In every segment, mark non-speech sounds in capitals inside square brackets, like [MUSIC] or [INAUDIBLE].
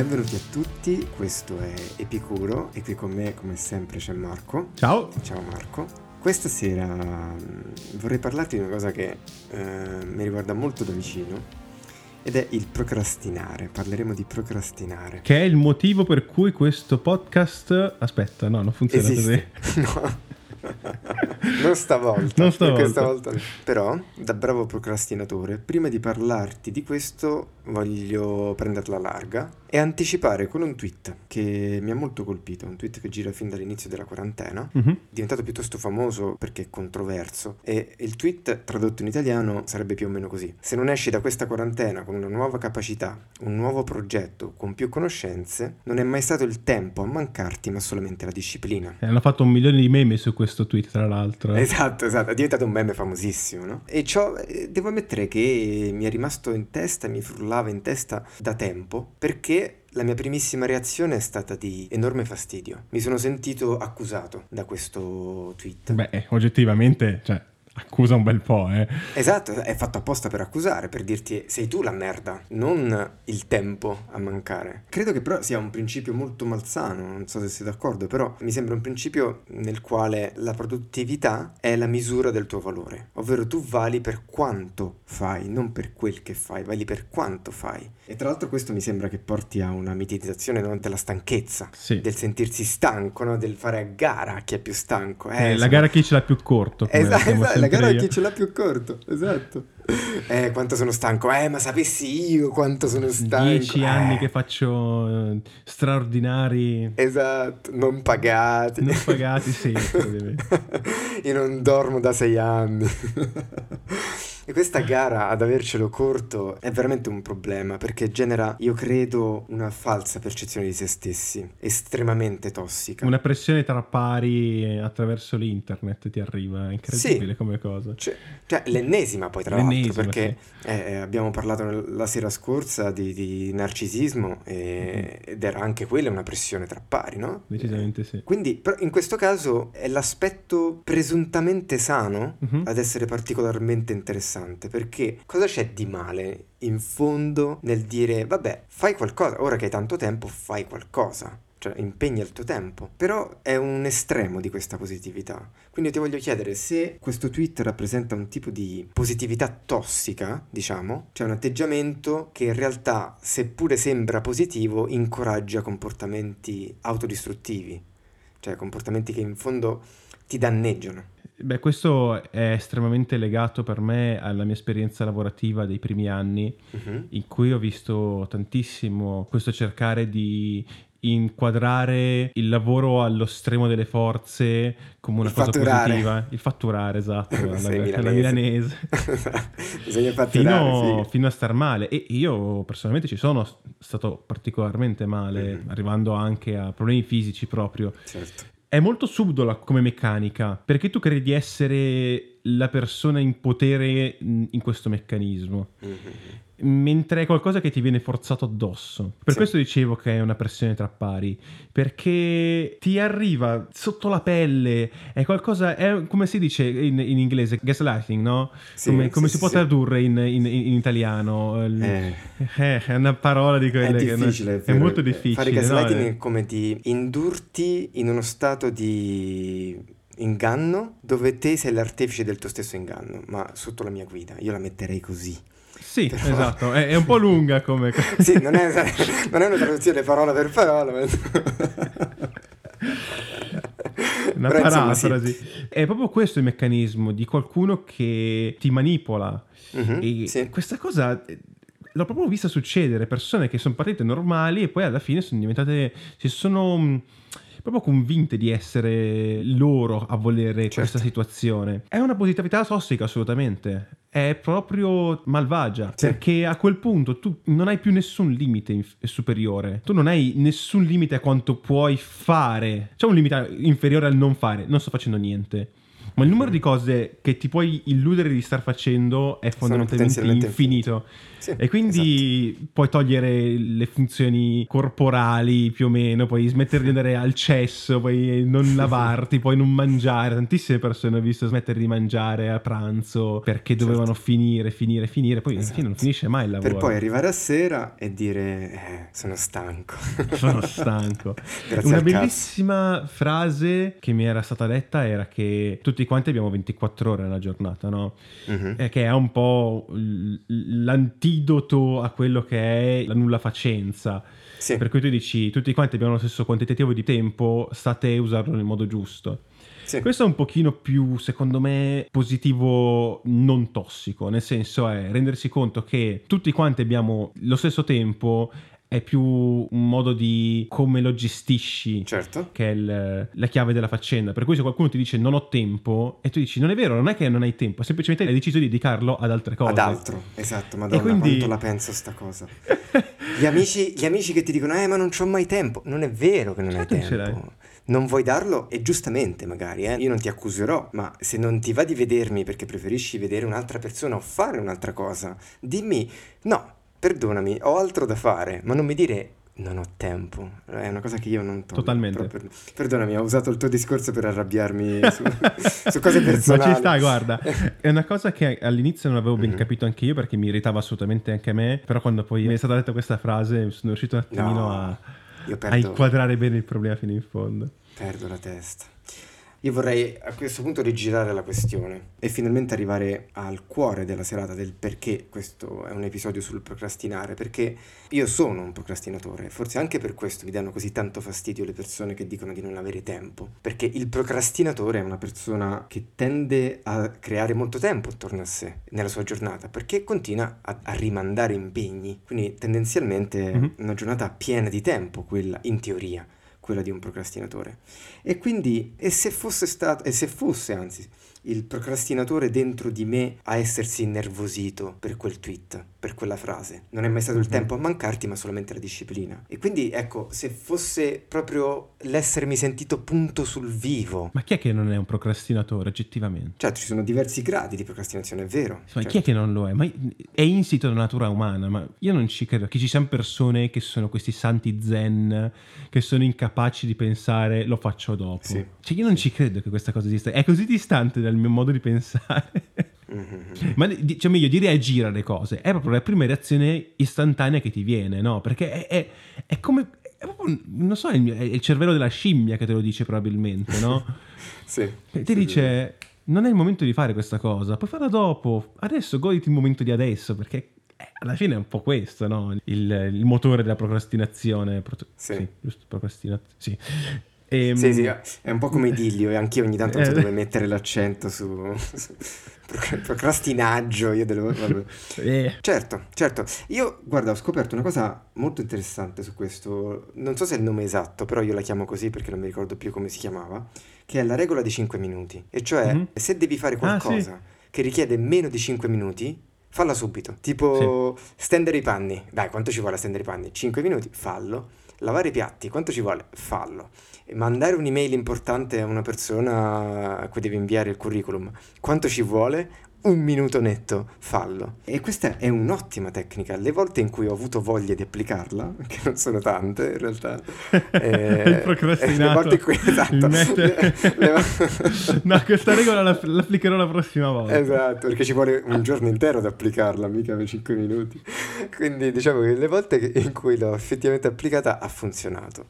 Benvenuti a tutti, questo è Epicuro e qui con me come sempre c'è Marco. Ciao. Ciao Marco. Questa sera mm, vorrei parlarti di una cosa che eh, mi riguarda molto da vicino ed è il procrastinare. Parleremo di procrastinare. Che è il motivo per cui questo podcast... Aspetta, no, non funziona Esiste. così. [LAUGHS] No. [LAUGHS] non stavolta. Non stavolta. Questa volta. Però, da bravo procrastinatore, prima di parlarti di questo voglio prenderla larga e anticipare con un tweet che mi ha molto colpito, un tweet che gira fin dall'inizio della quarantena, Mhm. diventato piuttosto famoso perché è controverso e il tweet tradotto in italiano sarebbe più o meno così. Se non esci da questa quarantena con una nuova capacità, un nuovo progetto, con più conoscenze, non è mai stato il tempo a mancarti ma solamente la disciplina. Eh, Hanno fatto un milione di meme su questo tweet, tra l'altro. Eh. Esatto, esatto, è diventato un meme famosissimo, no? E ciò eh, devo ammettere che mi è rimasto in testa, mi frullava in testa da tempo, perché la mia primissima reazione è stata di enorme fastidio. Mi sono sentito accusato da questo tweet. Beh, oggettivamente, cioè, accusa un bel po', eh. Esatto, è fatto apposta per accusare, per dirti sei tu la merda, non il tempo a mancare. Credo che però sia un principio molto malsano, non so se sei d'accordo, però mi sembra un principio nel quale la produttività è la misura del tuo valore, ovvero tu vali per quanto fai, non per quel che fai, vali per quanto fai. E tra l'altro questo mi sembra che porti a una mitizzazione davanti alla stanchezza, Sì. del sentirsi stanco, no? del fare a gara chi è più stanco. Eh, la sono- gara chi ce l'ha più corto. Esatto, esatto, la gara a chi ce l'ha più corto, esatto. [LAUGHS] Eh, quanto sono stanco, eh, ma sapessi io quanto sono stanco. Dieci eh. anni che faccio eh, straordinari, Esatto, non pagati. non pagati sempre. ovviamente. [LAUGHS] io non dormo da sei anni. E questa gara ad avercelo corto è veramente un problema perché genera, io credo, una falsa percezione di se stessi, estremamente tossica. Una pressione tra pari eh, attraverso l'internet ti arriva, è incredibile Sì. come cosa. Cioè, cioè, l'ennesima poi tra L'ennesima, l'altro perché eh, abbiamo parlato la sera scorsa di, di narcisismo e- ed era anche quella una pressione tra pari, no? Decisamente sì. Quindi però in questo caso è l'aspetto presuntamente sano Mhm. ad essere particolarmente interessante perché cosa c'è di male in fondo nel dire vabbè fai qualcosa, ora che hai tanto tempo fai qualcosa. Cioè, impegna il tuo tempo. Però è un estremo di questa positività. Quindi ti voglio chiedere se questo tweet rappresenta un tipo di positività tossica, diciamo, cioè un atteggiamento che in realtà, seppure sembra positivo, incoraggia comportamenti autodistruttivi, cioè comportamenti che in fondo ti danneggiano. Beh, questo è estremamente legato per me alla mia esperienza lavorativa dei primi anni, Mhm. in cui ho visto tantissimo questo cercare di inquadrare il lavoro allo stremo delle forze come una Il cosa fatturare. positiva, il fatturare, esatto, [LAUGHS] alla, Sei alla milanese. [LAUGHS] Bisogna fatturare, Fino, fino a star male e io personalmente ci sono stato particolarmente male, Mhm. arrivando anche a problemi fisici proprio. Certo. È molto subdola come meccanica, perché tu credi di essere la persona in potere mh, in questo meccanismo, Mhm. mentre è qualcosa che ti viene forzato addosso. Per Sì. questo dicevo che è una pressione tra pari, perché ti arriva sotto la pelle, è qualcosa, è come si dice in, in inglese, gaslighting, no? Sì, come come sì, si può tradurre in, in- in italiano? Eh. eh, è una parola di È quelle che difficile, è, vero. molto difficile. Fare no? gaslighting Eh, è come di indurti in uno stato di inganno dove te sei l'artefice del tuo stesso inganno, ma sotto la mia guida. Io la metterei così. Sì, Però- esatto, è, è un po' lunga come... [LAUGHS] Sì, non è, non è una traduzione parola per parola, ma... Una Però, insomma, sì. parafrasi. È proprio questo il meccanismo di qualcuno che ti manipola. Mhm, E sì. questa cosa eh, l'ho proprio vista succedere. Persone che sono partite normali e poi alla fine sono diventate. si sono mh, proprio convinte di essere loro a volere Certo. questa situazione. È una positività tossica, assolutamente. È proprio malvagia. Sì. Perché a quel punto tu non hai più nessun limite inf- superiore. Tu non hai nessun limite a quanto puoi fare. C'è un limite inferiore al non fare. Non sto facendo niente. Ma il numero di cose che ti puoi illudere di star facendo è fondamentalmente infinito. Sì, e quindi esatto. puoi togliere le funzioni corporali più o meno, puoi smettere di andare al cesso, puoi non [LAUGHS] lavarti, puoi non mangiare. Tantissime persone ho visto smettere di mangiare a pranzo perché dovevano certo. finire, finire, finire. Poi esatto. alla fine non finisce mai il lavoro. Per poi arrivare a sera e dire eh, sono stanco. [LAUGHS] Sono stanco. [LAUGHS] Una bellissima cazzo. frase che mi era stata detta era che tutti quanti abbiamo 24 ore nella giornata, no? Uh-huh. Che è un po' l'antico antidoto a quello che è la nulla facenza. Sì. Per cui tu dici, tutti quanti abbiamo lo stesso quantitativo di tempo, state a usarlo nel modo giusto. Sì. Questo è un pochino più, secondo me, positivo non tossico, nel senso è rendersi conto che tutti quanti abbiamo lo stesso tempo è più un modo di come lo gestisci certo. che è il, la chiave della faccenda. Per cui se qualcuno ti dice non ho tempo e tu dici non è vero, non è che non hai tempo, semplicemente hai deciso di dedicarlo ad altre cose. Ad altro, esatto, madonna quindi... quanto la penso sta cosa. gli, amici, gli amici che ti dicono eh ma non c'ho mai tempo, non è vero che non certo hai tempo. Non vuoi darlo e giustamente magari, eh? io non ti accuserò, ma se non ti va di vedermi perché preferisci vedere un'altra persona o fare un'altra cosa, dimmi no, perdonami, ho altro da fare, ma non mi dire non ho tempo, è una cosa che io non tolgo. Totalmente. Per... Perdonami, ho usato il tuo discorso per arrabbiarmi su, [LAUGHS] su cose personali. Ma ci sta, guarda, [LAUGHS] è una cosa che all'inizio non avevo ben mm-hmm. capito anche io perché mi irritava assolutamente anche a me, però quando poi mi è stata detta questa frase sono riuscito un attimino no, a, a inquadrare bene il problema fino in fondo. Perdo la testa. Io vorrei a questo punto rigirare la questione e finalmente arrivare al cuore della serata del perché questo è un episodio sul procrastinare, perché io sono un procrastinatore, forse anche per questo mi danno così tanto fastidio le persone che dicono di non avere tempo, perché il procrastinatore è una persona che tende a creare molto tempo attorno a sé nella sua giornata, perché continua a, a rimandare impegni, quindi tendenzialmente mm-hmm. una giornata piena di tempo, quella in teoria quella di un procrastinatore. E quindi, e se fosse stato, e se fosse anzi, il procrastinatore dentro di me a essersi innervosito per quel tweet, per quella frase. Non è mai stato il mm-hmm. tempo a mancarti, ma solamente la disciplina. E quindi, ecco, se fosse proprio l'essermi sentito punto sul vivo. Ma chi è che non è un procrastinatore, oggettivamente? Certo, ci sono diversi gradi di procrastinazione, è vero. Ma certo. chi è che non lo è? Ma è insito nella natura umana, ma io non ci credo che ci siano persone che sono questi santi zen, che sono incapaci di pensare lo faccio dopo. Sì. Cioè, io non ci credo che questa cosa esista. È così distante dal mio modo di pensare. Mm-hmm. Ma cioè, meglio di reagire alle cose, è proprio la prima reazione istantanea che ti viene, no? Perché è, è, è come. È proprio, non so, è il, è il, cervello della scimmia che te lo dice probabilmente, no? [LAUGHS] sì. E ti sì, dice: sì. Non è il momento di fare questa cosa, puoi farla dopo. Adesso goditi il momento di adesso, perché eh, alla fine è un po' questo, no? Il, il motore della procrastinazione. Pro- sì. sì, giusto, procrastinazione. Sì. E, ehm, sì, sì, è un po' come idillio e anch'io ogni tanto eh. dove mettere l'accento su, su procrastinaggio. Io devo... Eh. Certo, certo. Io, guarda, ho scoperto una cosa molto interessante su questo. Non so se è il nome esatto, però io la chiamo così perché non mi ricordo più come si chiamava. Che è la regola di 5 minuti. E cioè, mm-hmm. se devi fare qualcosa ah, sì. che richiede meno di 5 minuti, falla subito. Tipo sì. stendere i panni. Dai, quanto ci vuole a stendere i panni? 5 minuti, fallo. Lavare i piatti, quanto ci vuole? Fallo mandare un'email importante a una persona a cui devi inviare il curriculum, quanto ci vuole? Un minuto netto, fallo. E questa è un'ottima tecnica. Le volte in cui ho avuto voglia di applicarla, [LAUGHS] che non sono tante in realtà, [LAUGHS] eh, procrastinato. Le volte in cui [LAUGHS] esatto. Mette... le... no, questa regola la, l'applicherò la prossima volta. Esatto, perché ci vuole un giorno intero ad applicarla, mica 5 minuti. Quindi diciamo che le volte in cui l'ho effettivamente applicata ha funzionato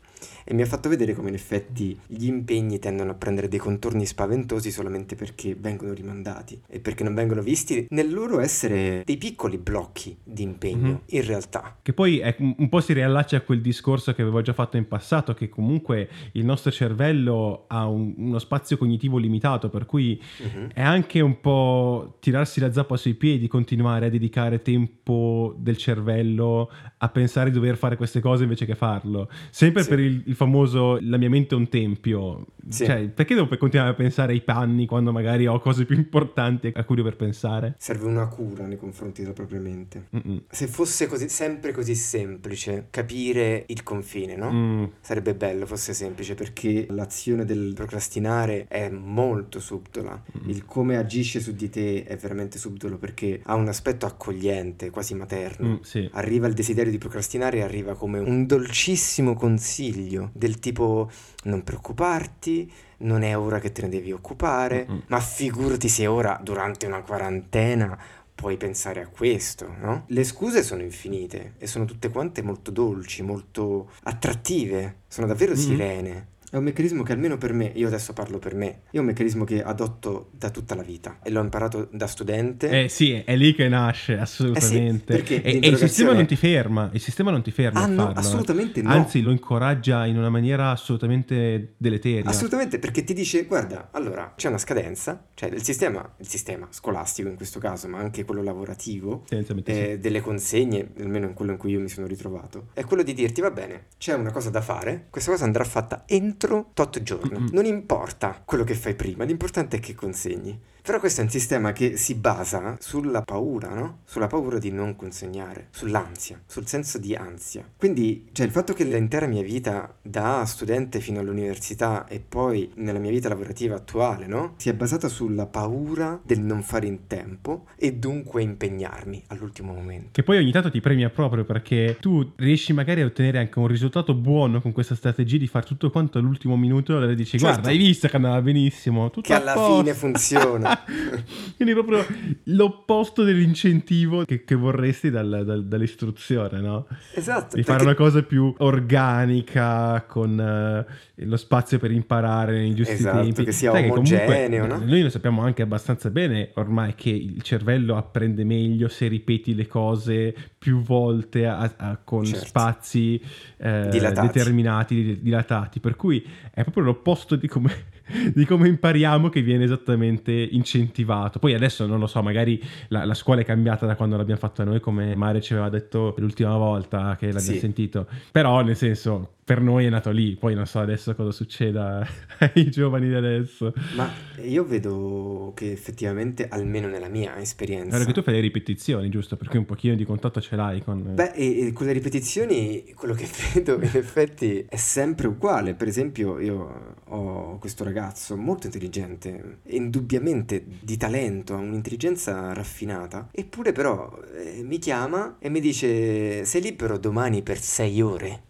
e mi ha fatto vedere come in effetti gli impegni tendono a prendere dei contorni spaventosi solamente perché vengono rimandati e perché non vengono visti nel loro essere dei piccoli blocchi di impegno mm-hmm. in realtà. Che poi è, un po' si riallaccia a quel discorso che avevo già fatto in passato che comunque il nostro cervello ha un, uno spazio cognitivo limitato per cui mm-hmm. è anche un po' tirarsi la zappa sui piedi, continuare a dedicare tempo del cervello a pensare di dover fare queste cose invece che farlo. Sempre sì. per il, il, famoso la mia mente è un tempio, Sì. Cioè, perché devo continuare a pensare ai panni quando magari ho cose più importanti a cui dover pensare? Serve una cura nei confronti della propria mente. Mm-mm. Se fosse così, sempre così semplice capire il confine, no? Mm. Sarebbe bello fosse semplice perché l'azione del procrastinare è molto subdola. Mm. Il come agisce su di te è veramente subdolo perché ha un aspetto accogliente, quasi materno. Mm, sì. Arriva il desiderio di procrastinare e arriva come un dolcissimo consiglio del tipo non preoccuparti, non è ora che te ne devi occupare, mm-hmm. ma figurati se ora durante una quarantena puoi pensare a questo, no? Le scuse sono infinite e sono tutte quante molto dolci, molto attrattive, sono davvero mm-hmm. sirene. È un meccanismo che almeno per me, io adesso parlo per me, è un meccanismo che adotto da tutta la vita e l'ho imparato da studente. Eh sì, è lì che nasce, assolutamente. Eh sì, e, e, il sistema non ti ferma, il sistema non ti ferma. Ah no, farlo, eh. assolutamente no. Anzi, lo incoraggia in una maniera assolutamente deleteria. Assolutamente, perché ti dice, guarda, allora, c'è una scadenza, cioè il sistema, il sistema scolastico in questo caso, ma anche quello lavorativo, eh, sì. delle consegne, almeno in quello in cui io mi sono ritrovato, è quello di dirti, va bene, c'è una cosa da fare, questa cosa andrà fatta entro entro tot giorni. Non importa quello che fai prima, l'importante è che consegni. Però questo è un sistema che si basa sulla paura, no? Sulla paura di non consegnare, sull'ansia, sul senso di ansia. Quindi, cioè, il fatto che l'intera mia vita, da studente fino all'università e poi nella mia vita lavorativa attuale, no? Si è basata sulla paura del non fare in tempo e dunque impegnarmi all'ultimo momento. Che poi ogni tanto ti premia proprio perché tu riesci magari a ottenere anche un risultato buono con questa strategia di fare tutto quanto all'ultimo minuto e dici, certo. guarda, hai visto che andava benissimo, tutto Che alla posto. fine funziona. [LAUGHS] [LAUGHS] Quindi proprio l'opposto dell'incentivo che, che vorresti dal, dal, dall'istruzione, no? Esatto. Di fare una cosa più organica, con uh, lo spazio per imparare nei giusti esatto, tempi. che sia Sai omogeneo, che no? Noi lo sappiamo anche abbastanza bene ormai che il cervello apprende meglio se ripeti le cose più volte a, a, con certo. spazi eh, determinati, dilatati. Per cui è proprio l'opposto di come di come impariamo che viene esattamente incentivato. Poi adesso non lo so, magari la, la, scuola è cambiata da quando l'abbiamo fatta noi, come Mare ci aveva detto l'ultima volta che l'abbiamo sì. sentito. Però, nel senso, per noi è nato lì, poi non so adesso cosa succeda [LAUGHS] ai giovani di adesso. Ma io vedo che effettivamente, almeno nella mia esperienza... Allora che tu fai le ripetizioni, giusto? Perché un pochino di contatto ce l'hai con... Beh, e, e con le ripetizioni quello che [LAUGHS] vedo in effetti è sempre uguale. Per esempio io ho questo ragazzo molto intelligente, indubbiamente di talento, ha un'intelligenza raffinata, eppure però eh, mi chiama e mi dice sei libero domani per sei ore?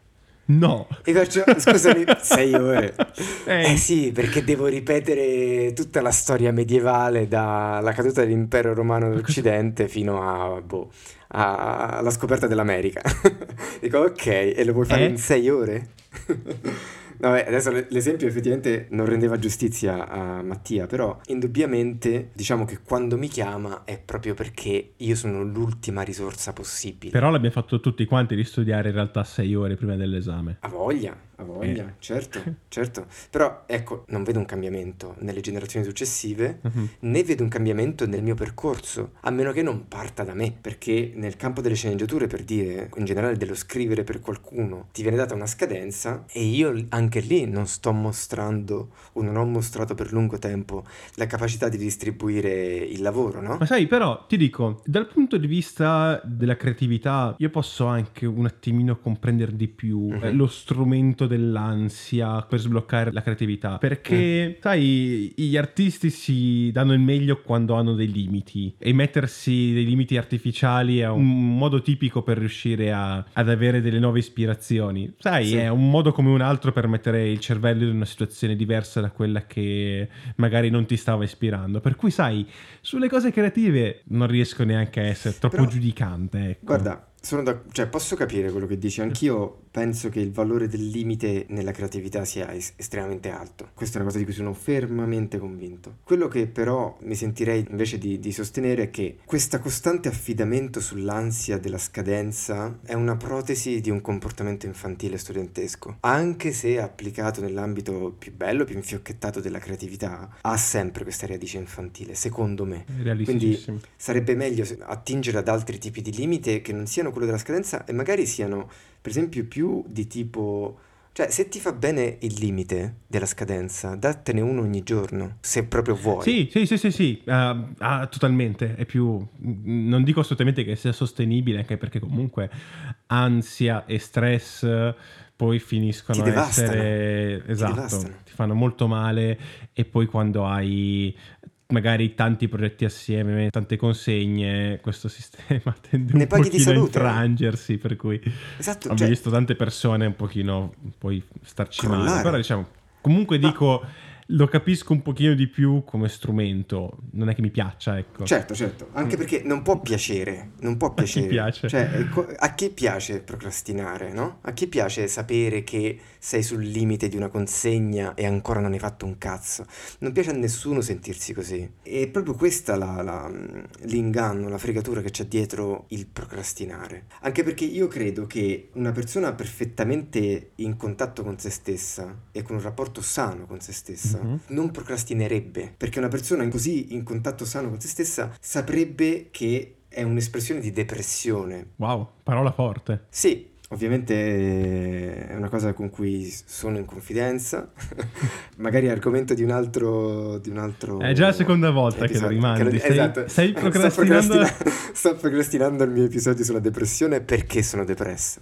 No. E faccio, scusami, [LAUGHS] sei ore. Eh. eh sì, perché devo ripetere tutta la storia medievale dalla caduta dell'impero romano d'Occidente fino a, boh, a, alla scoperta dell'America. [LAUGHS] Dico, ok, e lo vuoi fare eh? in sei ore? Vabbè, adesso l'esempio effettivamente non rendeva giustizia a Mattia, però indubbiamente diciamo che quando mi chiama è proprio perché io sono l'ultima risorsa possibile. Però l'abbiamo fatto tutti quanti di studiare in realtà sei ore prima dell'esame. A voglia, a voglia, eh. certo, [LAUGHS] certo. Però ecco, non vedo un cambiamento nelle generazioni successive, uh-huh. né vedo un cambiamento nel mio percorso, a meno che non parta da me, perché nel campo delle sceneggiature, per dire, in generale dello scrivere per qualcuno, ti viene data una scadenza e io anche lì non sto mostrando o non ho mostrato per lungo tempo la capacità di distribuire il lavoro, no? Ma sai, però ti dico, dal punto di vista della creatività, io posso anche un attimino comprendere di più uh-huh. lo strumento dell'ansia per sbloccare la creatività, perché uh sai, gli artisti si danno il meglio quando hanno dei limiti e mettersi dei limiti artificiali è un modo tipico per riuscire a, ad avere delle nuove ispirazioni. Sai, sì. è un modo come un altro per mettere mettere il cervello in una situazione diversa da quella che magari non ti stava ispirando. Per cui, sai, sulle cose creative non riesco neanche a essere troppo Però, giudicante. Ecco. Guarda, da, cioè, posso capire quello che dici, anch'io penso che il valore del limite nella creatività sia es- estremamente alto. Questa è una cosa di cui sono fermamente convinto. Quello che però mi sentirei invece di, di sostenere è che questo costante affidamento sull'ansia della scadenza è una protesi di un comportamento infantile studentesco, anche se applicato nell'ambito più bello, più infiocchettato della creatività, ha sempre questa radice infantile, secondo me. Quindi sarebbe meglio attingere ad altri tipi di limite che non siano quello della scadenza e magari siano per esempio più di tipo Cioè, se ti fa bene il limite della scadenza, dattene uno ogni giorno, se proprio vuoi. Sì, sì, sì, sì, sì. Uh, uh, totalmente. È più... Non dico assolutamente che sia sostenibile, anche perché comunque ansia e stress poi finiscono a essere... Esatto, ti, ti fanno molto male e poi quando hai magari tanti progetti assieme, tante consegne, questo sistema [LAUGHS] tende ne un pochino a infrangersi, per cui esatto, ho cioè... visto tante persone un pochino poi starci male, però diciamo, comunque dico... Ma lo capisco un pochino di più come strumento, non è che mi piaccia, ecco. Certo, certo, anche perché non può piacere, non può piacere. [LAUGHS] A chi piace? Cioè, a chi piace procrastinare, no? A chi piace sapere che sei sul limite di una consegna e ancora non hai fatto un cazzo? Non piace a nessuno sentirsi così. E proprio questa la, la, l'inganno, la fregatura che c'è dietro il procrastinare. Anche perché io credo che una persona perfettamente in contatto con se stessa e con un rapporto sano con se stessa mm-hmm. non procrastinerebbe, perché una persona così in contatto sano con se stessa saprebbe che è un'espressione di depressione. Wow, parola forte. Sì, Ovviamente è una cosa con cui sono in confidenza, [LAUGHS] magari argomento di un altro... Di un altro è già la seconda volta episodio, che lo rimandi, stai, esatto. stai procrastinando... Sto, procrastinando... [LAUGHS] sto procrastinando il mio episodio sulla depressione perché sono depresso.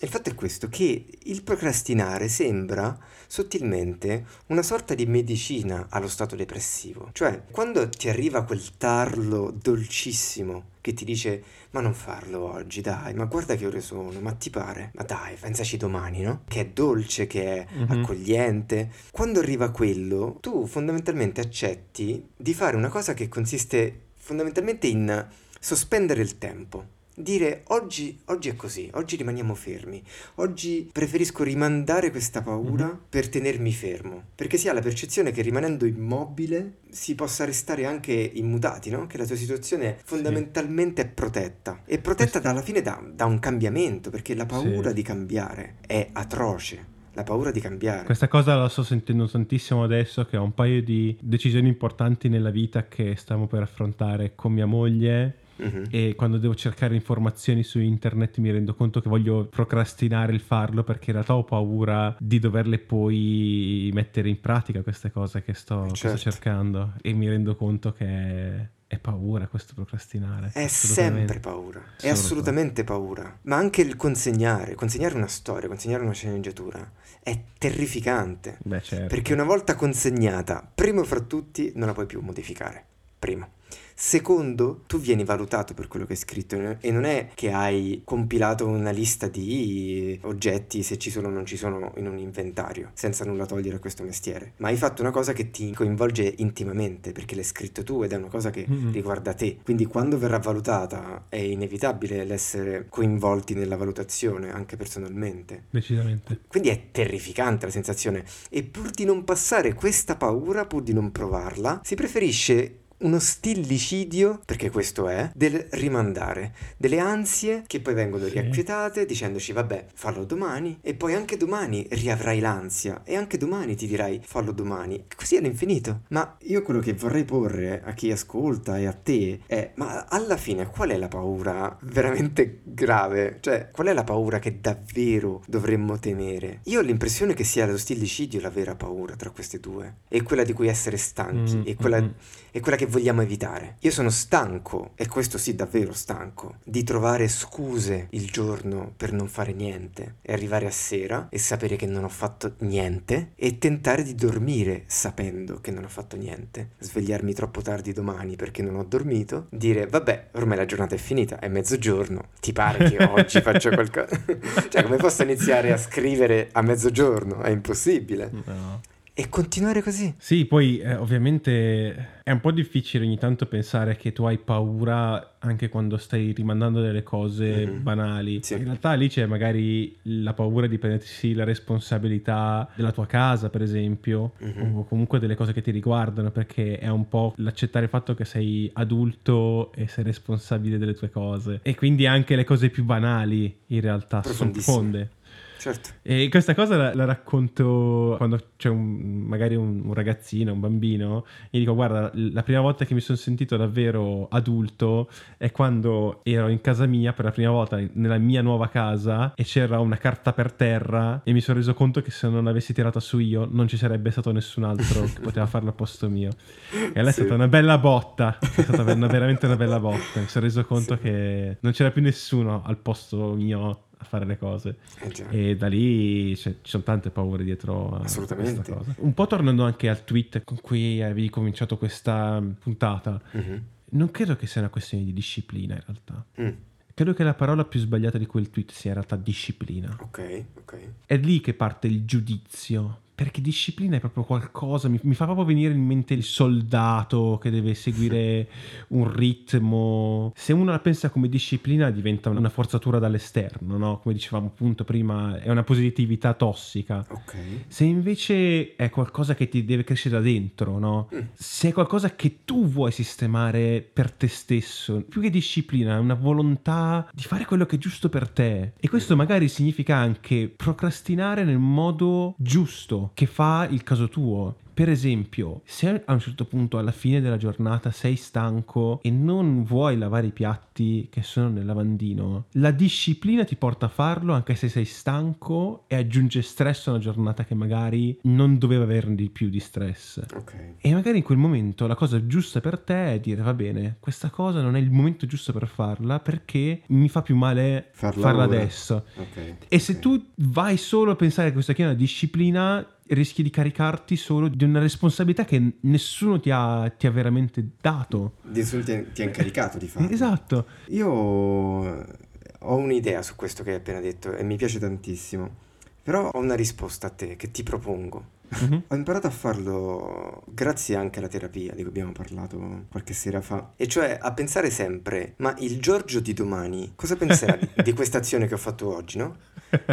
Il fatto è questo, che il procrastinare sembra sottilmente una sorta di medicina allo stato depressivo. Cioè, quando ti arriva quel tarlo dolcissimo che ti dice ma non farlo oggi, dai, ma guarda che ore sono, ma ti pare? Ma dai, pensaci domani, no? Che è dolce, che è mm-hmm. accogliente. Quando arriva quello, tu fondamentalmente accetti di fare una cosa che consiste fondamentalmente in sospendere il tempo dire oggi, oggi, è così, oggi rimaniamo fermi, oggi preferisco rimandare questa paura mm-hmm. per tenermi fermo, perché si ha la percezione che rimanendo immobile si possa restare anche immutati, no? che la tua situazione fondamentalmente sì. è protetta, e protetta Questo... alla fine da, da, un cambiamento, perché la paura sì. di cambiare è atroce. La paura di cambiare. Questa cosa la sto sentendo tantissimo adesso, che ho un paio di decisioni importanti nella vita che stiamo per affrontare con mia moglie Uh-huh. E quando devo cercare informazioni su internet mi rendo conto che voglio procrastinare il farlo perché in realtà ho paura di doverle poi mettere in pratica queste cose che sto, certo. che sto certo. cercando. E mi rendo conto che è paura questo procrastinare. È sempre paura, è assolutamente paura. Ma anche il consegnare, consegnare una storia, consegnare una sceneggiatura è terrificante. Beh, certo. Perché una volta consegnata, primo fra tutti, non la puoi più modificare. Primo. Secondo, tu vieni valutato per quello che hai scritto e non è che hai compilato una lista di oggetti se ci sono o non ci sono in un inventario, senza nulla togliere a questo mestiere, ma hai fatto una cosa che ti coinvolge intimamente perché l'hai scritto tu ed è una cosa che mm-hmm. riguarda te. Quindi quando verrà valutata è inevitabile l'essere coinvolti nella valutazione anche personalmente. Decisamente. Quindi è terrificante la sensazione e pur di non passare questa paura, pur di non provarla, si preferisce uno stillicidio, perché questo è, del rimandare, delle ansie che poi vengono sì. riacquietate dicendoci vabbè fallo domani e poi anche domani riavrai l'ansia e anche domani ti dirai fallo domani, così all'infinito. Ma io quello che vorrei porre a chi ascolta e a te è ma alla fine qual è la paura veramente grave? Cioè qual è la paura che davvero dovremmo temere? Io ho l'impressione che sia lo stillicidio la vera paura tra queste due, e quella di cui essere stanchi, mm, e quella... Mm è quella che vogliamo evitare. Io sono stanco, e questo sì davvero stanco, di trovare scuse il giorno per non fare niente e arrivare a sera e sapere che non ho fatto niente e tentare di dormire sapendo che non ho fatto niente, svegliarmi troppo tardi domani perché non ho dormito, dire vabbè ormai la giornata è finita, è mezzogiorno, ti pare che oggi faccio qualcosa? [LAUGHS] cioè come posso iniziare a scrivere a mezzogiorno? È impossibile. No. E continuare così. Sì, poi eh, ovviamente è un po' difficile ogni tanto pensare che tu hai paura anche quando stai rimandando delle cose mm-hmm. banali. Sì. In realtà lì c'è magari la paura di prendersi la responsabilità della tua casa, per esempio, mm-hmm. o comunque delle cose che ti riguardano, perché è un po' l'accettare il fatto che sei adulto e sei responsabile delle tue cose. E quindi anche le cose più banali in realtà sono profonde. Certo. E questa cosa la, la racconto quando c'è un, magari un, un, ragazzino, un bambino, e dico guarda, la prima volta che mi sono sentito davvero adulto è quando ero in casa mia per la prima volta nella mia nuova casa e c'era una carta per terra e mi sono reso conto che se non l'avessi tirata su io non ci sarebbe stato nessun altro che poteva farlo a posto mio. E allora sì. è stata una bella botta, è stata una, veramente una bella botta. Mi sono reso conto sì. che non c'era più nessuno al posto mio a fare le cose. Eh e da lì cioè, ci sono tante paure dietro a Assolutamente. questa cosa. Un po' tornando anche al tweet con cui avevi cominciato questa puntata, mm-hmm. non credo che sia una questione di disciplina in realtà. Mm. Credo che la parola più sbagliata di quel tweet sia in realtà disciplina. Ok, ok. È lì che parte il giudizio perché disciplina è proprio qualcosa, mi, mi, fa proprio venire in mente il soldato che deve seguire [LAUGHS] un ritmo. Se uno la pensa come disciplina diventa una forzatura dall'esterno, no? Come dicevamo appunto prima, è una positività tossica. Okay. Se invece è qualcosa che ti deve crescere da dentro, no? Mm. Se è qualcosa che tu vuoi sistemare per te stesso, più che disciplina, è una volontà di fare quello che è giusto per te. E questo mm. magari significa anche procrastinare nel modo giusto che fa il caso tuo. Per esempio, se a un certo punto alla fine della giornata sei stanco e non vuoi lavare i piatti che sono nel lavandino, la disciplina ti porta a farlo anche se sei stanco e aggiunge stress a una giornata che magari non doveva averne di più di stress. Okay. E magari in quel momento la cosa giusta per te è dire va bene, questa cosa non è il momento giusto per farla perché mi fa più male farla, farla adesso. Okay. E se tu vai solo a pensare che questa è una disciplina rischi di caricarti solo di una responsabilità che nessuno ti ha, ti ha veramente dato. Nessuno ti, ti ha incaricato di fare. Esatto. Io ho un'idea su questo che hai appena detto e mi piace tantissimo. Però ho una risposta a te che ti propongo. Mm-hmm. Ho imparato a farlo grazie anche alla terapia di cui abbiamo parlato qualche sera fa, e cioè a pensare sempre, ma il Giorgio di domani cosa penserà di, di questa azione che ho fatto oggi, no?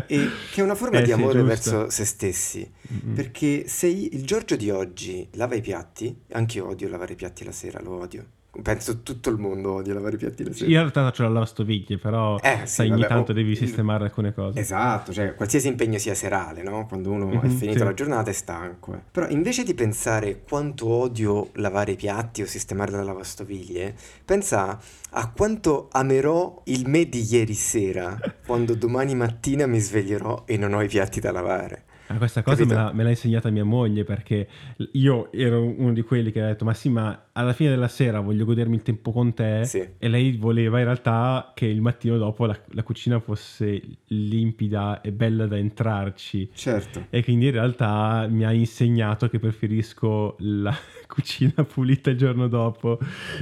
E che è una forma eh, di amore sì, verso se stessi, mm-hmm. perché se il Giorgio di oggi lava i piatti, anche io odio lavare i piatti la sera, lo odio penso tutto il mondo odia lavare i piatti la sera. Io in realtà faccio la lavastoviglie, però eh, sì, sai, ogni vabbè, tanto oh, devi sistemare alcune cose. Esatto, cioè qualsiasi impegno sia serale, no? Quando uno mm-hmm, è finito sì. la giornata è stanco. Eh. Però invece di pensare quanto odio lavare i piatti o sistemare la lavastoviglie, pensa a quanto amerò il me di ieri sera quando domani mattina mi sveglierò e non ho i piatti da lavare. Ah, questa cosa me l'ha, me l'ha, insegnata mia moglie perché io ero uno di quelli che ha detto ma sì ma alla fine della sera voglio godermi il tempo con te? Sì. e lei voleva in realtà che il mattino dopo la, la, cucina fosse limpida e bella da entrarci. Certo. E quindi in realtà mi ha insegnato che preferisco la [LAUGHS] cucina pulita il giorno dopo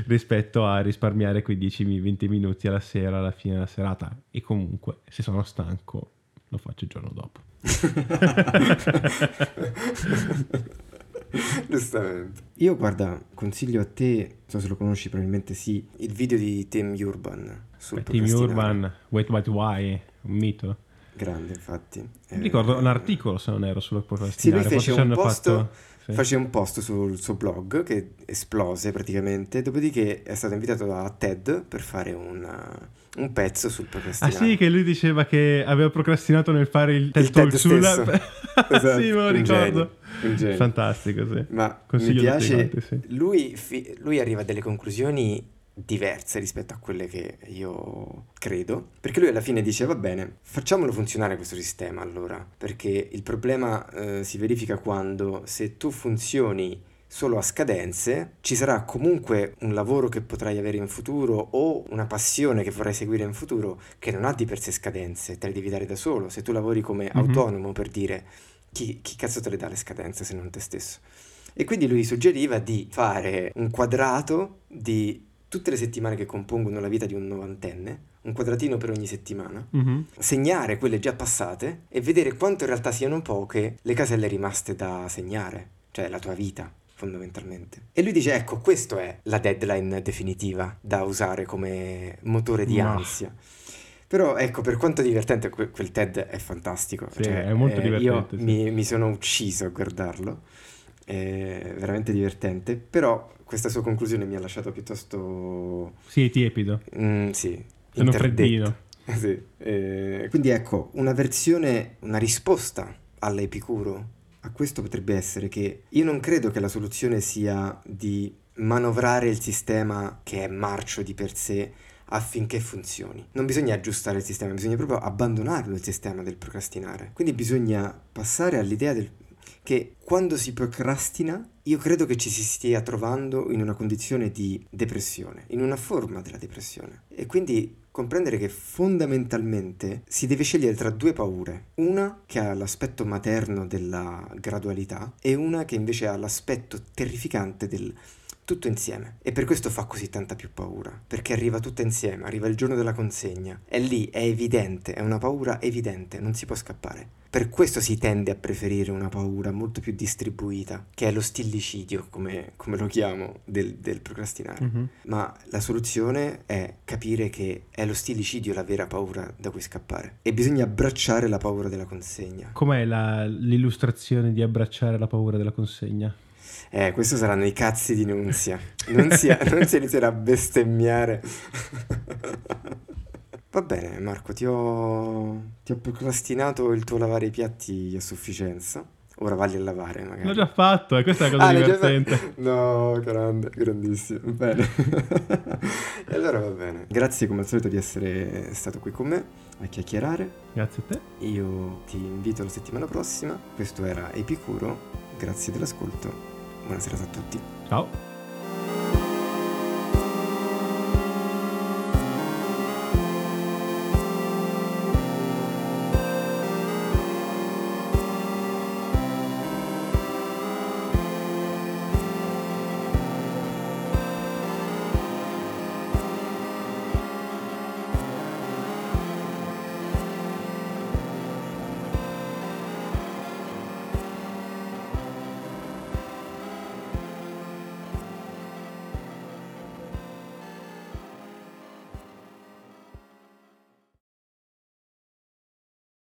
rispetto a risparmiare quei 10-20 minuti alla sera alla fine della serata. E comunque se sono stanco lo faccio il giorno dopo [LAUGHS] Giustamente. Io guarda, consiglio a te, non so se lo conosci, probabilmente sì, il video di Tim Urban sul Beh, Tim Urban, Wait But Why, un mito. Grande, infatti. Mi ricordo un articolo, se non ero, sullo procrastinare. Sì, lui fece un post, fatto... sì. Face un post sul suo blog che esplose praticamente, dopodiché è stato invitato da TED per fare una un pezzo sul procrastinare. Ah sì, che lui diceva che aveva procrastinato nel fare il TED Talk sulla... esatto. [LAUGHS] sì, me lo [LAUGHS] ricordo. Un genio. Fantastico, sì. Ma Consiglio mi piace, quanti, sì. lui, fi... lui arriva a delle conclusioni diverse rispetto a quelle che io credo, perché lui alla fine dice va bene, facciamolo funzionare questo sistema allora, perché il problema eh, si verifica quando se tu funzioni solo a scadenze, ci sarà comunque un lavoro che potrai avere in futuro o una passione che vorrai seguire in futuro che non ha di per sé scadenze, te le devi dare da solo. Se tu lavori come mm-hmm. autonomo per dire chi, chi cazzo te le dà le scadenze se non te stesso? E quindi lui suggeriva di fare un quadrato di tutte le settimane che compongono la vita di un novantenne, un quadratino per ogni settimana, mm-hmm. segnare quelle già passate e vedere quanto in realtà siano poche le caselle rimaste da segnare, cioè la tua vita fondamentalmente. E lui dice, ecco, questa è la deadline definitiva da usare come motore di Ma. ansia. Però ecco, per quanto divertente quel, quel TED è fantastico. Sì, cioè, è molto eh, divertente. Io sì. mi, mi, sono ucciso a guardarlo, è veramente divertente, però questa sua conclusione mi ha lasciato piuttosto... Sì, tiepido. Mm, sì. Sono freddino. [LAUGHS] sì. Eh, quindi ecco, una versione, una risposta all'Epicuro a questo potrebbe essere che io non credo che la soluzione sia di manovrare il sistema che è marcio di per sé affinché funzioni. Non bisogna aggiustare il sistema, bisogna proprio abbandonarlo il sistema del procrastinare. Quindi bisogna passare all'idea del, che quando si procrastina io credo che ci si stia trovando in una condizione di depressione, in una forma della depressione. E quindi comprendere che fondamentalmente si deve scegliere tra due paure, una che ha l'aspetto materno della gradualità e una che invece ha l'aspetto terrificante del tutto insieme. E per questo fa così tanta più paura, perché arriva tutta insieme, arriva il giorno della consegna. È lì, è evidente, è una paura evidente, non si può scappare. Per questo si tende a preferire una paura molto più distribuita, che è lo stillicidio, come, come lo chiamo, del, del procrastinare. Mm-hmm. Ma la soluzione è capire che è lo stillicidio la vera paura da cui scappare. E bisogna abbracciare la paura della consegna. Com'è la, l'illustrazione di abbracciare la paura della consegna? Eh, questo saranno i cazzi di Nunzia. Nunzia, [LAUGHS] Nunzia inizierà a bestemmiare. Va bene, Marco, ti ho, ti ho procrastinato il tuo lavare i piatti a sufficienza. Ora valli a lavare, magari. L'ho già fatto, e questa è la cosa ah, divertente. [LAUGHS] No, grande, grandissimo. Bene. [LAUGHS] e allora va bene. Grazie come al solito di essere stato qui con me a chiacchierare. Grazie a te. Io ti invito la settimana prossima. Questo era Epicuro. Grazie dell'ascolto Buona serata a tutti. Ciao.